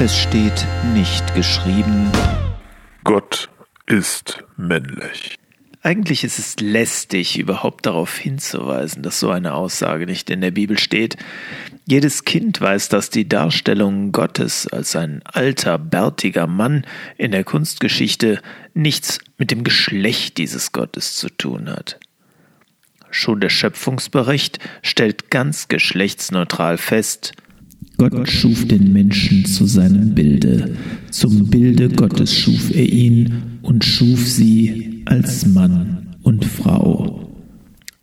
Es steht nicht geschrieben. Gott ist männlich. Eigentlich ist es lästig, überhaupt darauf hinzuweisen, dass so eine Aussage nicht in der Bibel steht. Jedes Kind weiß, dass die Darstellung Gottes als ein alter, bärtiger Mann in der Kunstgeschichte nichts mit dem Geschlecht dieses Gottes zu tun hat. Schon der Schöpfungsbericht stellt ganz geschlechtsneutral fest, Gott schuf den Menschen zu seinem Bilde, zum Bilde Gottes schuf er ihn und schuf sie als Mann und Frau.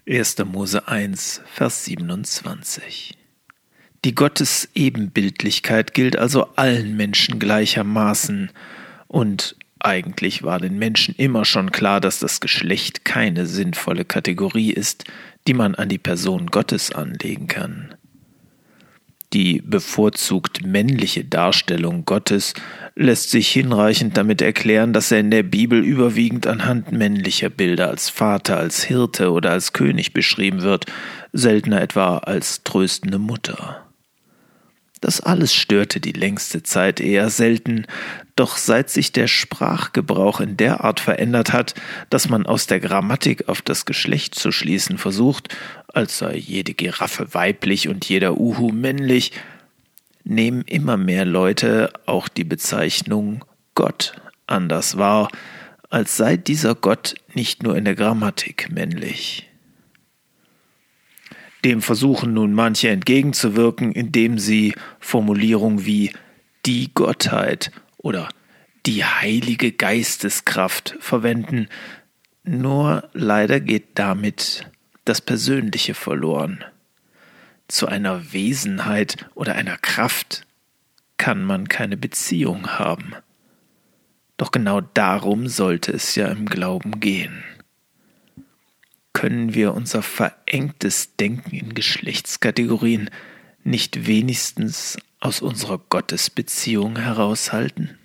1. Mose 1, Vers 27. Die Gottesebenbildlichkeit gilt also allen Menschen gleichermaßen, und eigentlich war den Menschen immer schon klar, dass das Geschlecht keine sinnvolle Kategorie ist, die man an die Person Gottes anlegen kann. Die bevorzugt männliche Darstellung Gottes lässt sich hinreichend damit erklären, dass er in der Bibel überwiegend anhand männlicher Bilder als Vater, als Hirte oder als König beschrieben wird, seltener etwa als tröstende Mutter. Das alles störte die längste Zeit eher selten, doch seit sich der Sprachgebrauch in der Art verändert hat, dass man aus der Grammatik auf das Geschlecht zu schließen versucht, als sei jede Giraffe weiblich und jeder Uhu männlich, nehmen immer mehr Leute auch die Bezeichnung Gott anders wahr, als sei dieser Gott nicht nur in der Grammatik männlich. Dem versuchen nun manche entgegenzuwirken, indem sie Formulierungen wie die Gottheit oder die heilige Geisteskraft verwenden, nur leider geht damit das Persönliche verloren. Zu einer Wesenheit oder einer Kraft kann man keine Beziehung haben. Doch genau darum sollte es ja im Glauben gehen können wir unser verengtes Denken in Geschlechtskategorien nicht wenigstens aus unserer Gottesbeziehung heraushalten?